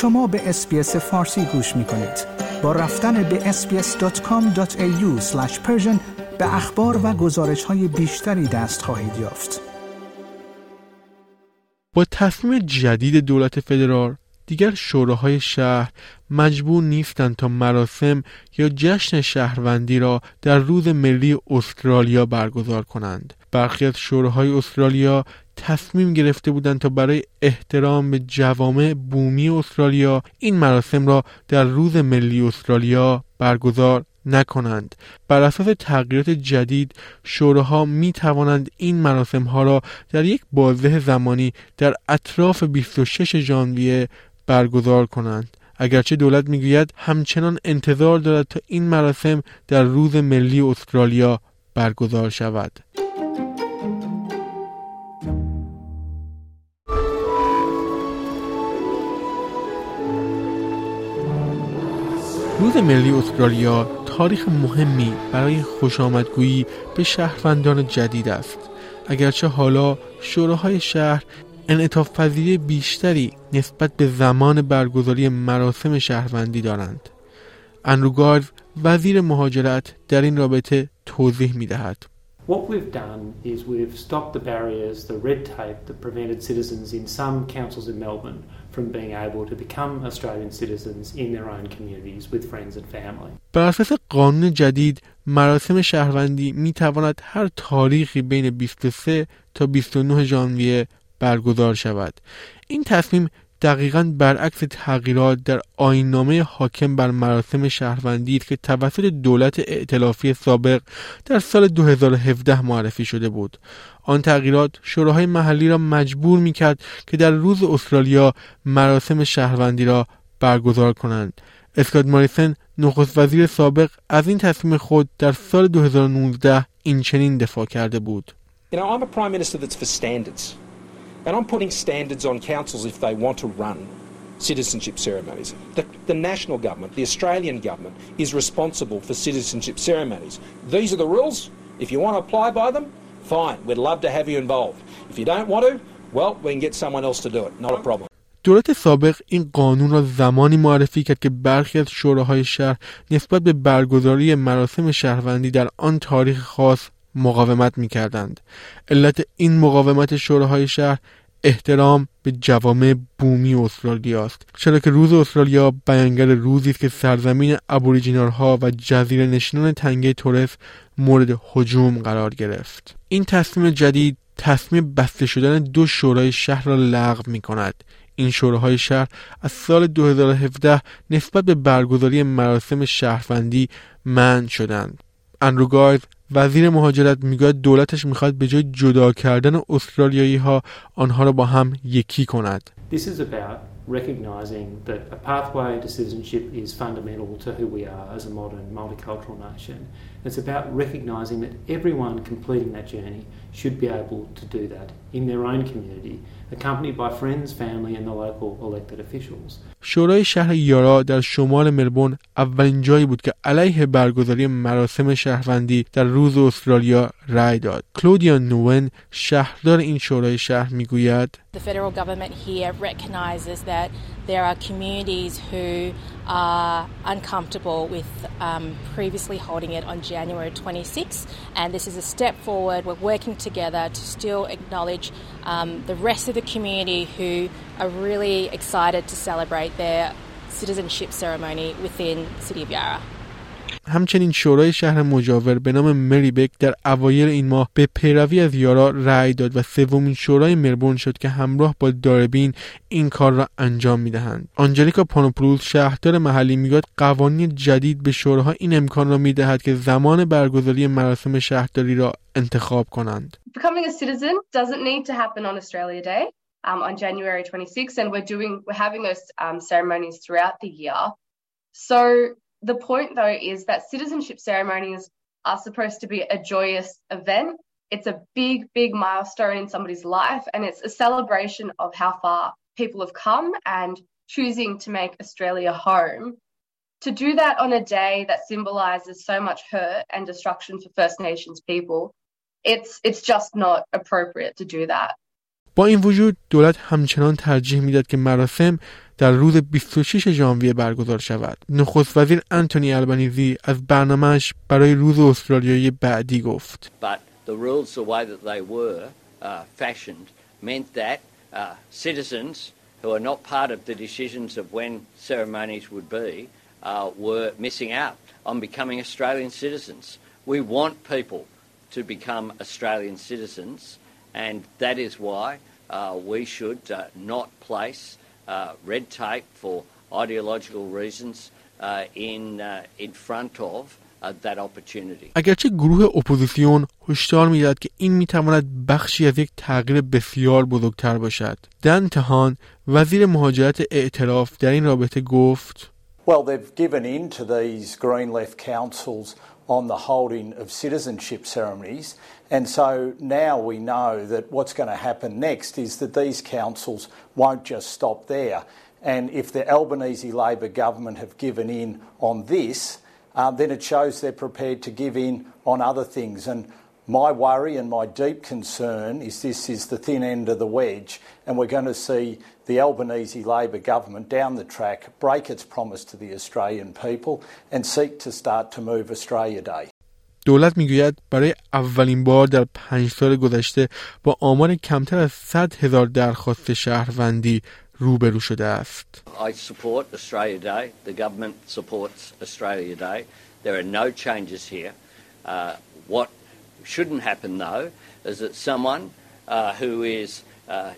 شما به اسپیس فارسی گوش می کنید. با رفتن به sbs.com.au به اخبار و گزارش های بیشتری دست خواهید یافت. با تصمیم جدید دولت فدرال دیگر شوراهای شهر مجبور نیستند تا مراسم یا جشن شهروندی را در روز ملی استرالیا برگزار کنند. برخی از شوراهای استرالیا تصمیم گرفته بودند تا برای احترام به جوامع بومی استرالیا این مراسم را در روز ملی استرالیا برگزار نکنند. بر اساس تغییرات جدید شوراها می توانند این مراسم ها را در یک بازه زمانی در اطراف 26 ژانویه برگزار کنند. اگرچه دولت می‌گوید همچنان انتظار دارد تا این مراسم در روز ملی استرالیا برگزار شود. روز ملی استرالیا تاریخ مهمی برای خوشامدگویی به شهروندان جدید است. اگرچه حالا شوراهای شهر انعطاف پذیری بیشتری نسبت به زمان برگزاری مراسم شهروندی دارند. انروگارز وزیر مهاجرت در این رابطه توضیح می دهد What we've done is we've stopped the barriers, the red tape that prevented citizens in some councils in Melbourne from being able to become Australian citizens in their own communities with friends and family. بر اساس قانون جدید مراسم شهروندی می تواند هر تاریخی بین 23 تا 29 ژانویه برگزار شود این تصمیم دقیقا برعکس تغییرات در آینامه حاکم بر مراسم شهروندی که توسط دولت ائتلافی سابق در سال 2017 معرفی شده بود. آن تغییرات شوراهای محلی را مجبور می کرد که در روز استرالیا مراسم شهروندی را برگزار کنند. اسکات ماریسن نخست وزیر سابق از این تصمیم خود در سال 2019 این چنین دفاع کرده بود. And I'm putting standards on councils if they want to run citizenship ceremonies. The, the, national government, the Australian government, is responsible for citizenship ceremonies. These are the rules. If you want to apply by them, fine. We'd love to have you involved. If you don't want to, well, we can get someone else to do it. Not a problem. دولت سابق این قانون را زمانی معرفی کرد که برخی از شوراهای شهر نسبت به برگزاری مراسم شهروندی در آن تاریخ خاص مقاومت می کردند. علت این مقاومت شوراهای شهر احترام به جوامع بومی استرالیا است. چرا که روز استرالیا بیانگر روزی است که سرزمین ابوریجینال ها و جزیره نشینان تنگه تورف مورد هجوم قرار گرفت. این تصمیم جدید تصمیم بسته شدن دو شورای شهر را لغو می کند این شوراهای شهر از سال 2017 نسبت به برگزاری مراسم شهروندی منع شدند. اندروگارد وزیر مهاجرت می‌گوید دولتش می‌خواد به جای جدا کردن استرالیایی ها آنها را با هم یکی کند This is about recognizing that a pathway to citizenship is fundamental to who we are as a modern multicultural nation. It's about recognizing that everyone completing that journey should be able to do that in their own community accompanied by friends, family and the local elected officials. شورای شهر یارا در شمال ملبورن اولین جایی بود که علیه برگزاری مراسم شهروندی در روز استرالیا رأی داد. کلودیا نوون شهردار این شورای شهر میگوید The federal government here recognizes that there are communities who are uncomfortable with um, previously holding it on January 26, and this is a step forward. We're working together to still acknowledge um, the rest of the community who are really excited to celebrate their citizenship ceremony within the City of Yarra. همچنین شورای شهر مجاور به نام مریبک در اوایل این ماه به پیروی از یارا رأی داد و سومین شورای مربون شد که همراه با داربین این کار را انجام می‌دهند. آنجلیکا پانوپولوس شهردار محلی می‌گوید قوانین جدید به شوراها این امکان را می‌دهد که زمان برگزاری مراسم شهرداری را انتخاب کنند. Becoming a citizen doesn't need to happen on Australia Day on January 26 and we're doing we're having those ceremonies throughout the year. So the point though is that citizenship ceremonies are supposed to be a joyous event. It's a big, big milestone in somebody's life, and it's a celebration of how far people have come and choosing to make Australia home. To do that on a day that symbolises so much hurt and destruction for First Nations people, it's it's just not appropriate to do that. با این وجود دولت همچنان ترجیح می‌داد که مراسم در روز 26 ژانویه برگزار شود. نخست وزیر انتونی البنیزی از برنامهش برای روز استرالیایی بعدی گفت. But the rules the way that they were uh, fashioned meant that uh, citizens who are not part of the decisions of when ceremonies would be uh, were missing out on becoming Australian citizens. We want people to become Australian citizens and that is why uh, we should uh, not place uh, red tape for ideological reasons uh, in, uh, in front of uh, that opportunity. اگرچه گروه اپوزیسیون هشدار می‌داد که این می‌تواند بخشی از یک تغییر بسیار بزرگتر باشد دن تهان وزیر مهاجرت اعتراف در این رابطه گفت Well, they've given in to these Green Left councils on the holding of citizenship ceremonies. And so now we know that what's going to happen next is that these councils won't just stop there. And if the Albanese Labor government have given in on this, uh, then it shows they're prepared to give in on other things. And my worry and my deep concern is this is the thin end of the wedge, and we're going to see the Albanese Labor government down the track break its promise to the Australian people and seek to start to move Australia Day. دولت میگوید برای اولین بار در پنج سال گذشته با آمار کمتر از 100 هزار درخواست شهروندی روبرو شده است. I support Australia Day. The government supports Australia Day. There are no changes here. Uh, what shouldn't happen though is that someone uh, who is uh,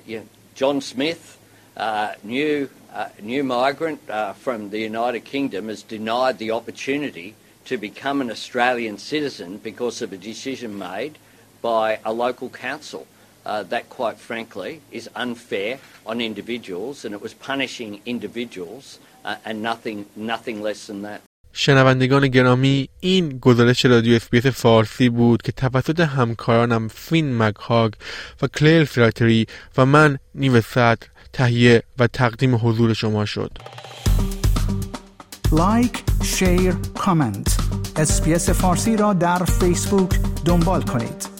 John Smith, uh, new uh, new migrant from the United Kingdom, is denied the opportunity to become an Australian citizen because of a decision made by a local council. Uh, that, quite frankly, is unfair on individuals, and it was punishing individuals uh, and nothing, nothing less than that. شنوندگان گرامی این گزارش رادیو اسپیس فارسی بود که توسط همکارانم فین مکهاگ و کلیر فراتری و من نیو صدر تهیه و تقدیم حضور شما شد. لایک، شیر، کامنت. اسپیس فارسی را در فیسبوک دنبال کنید.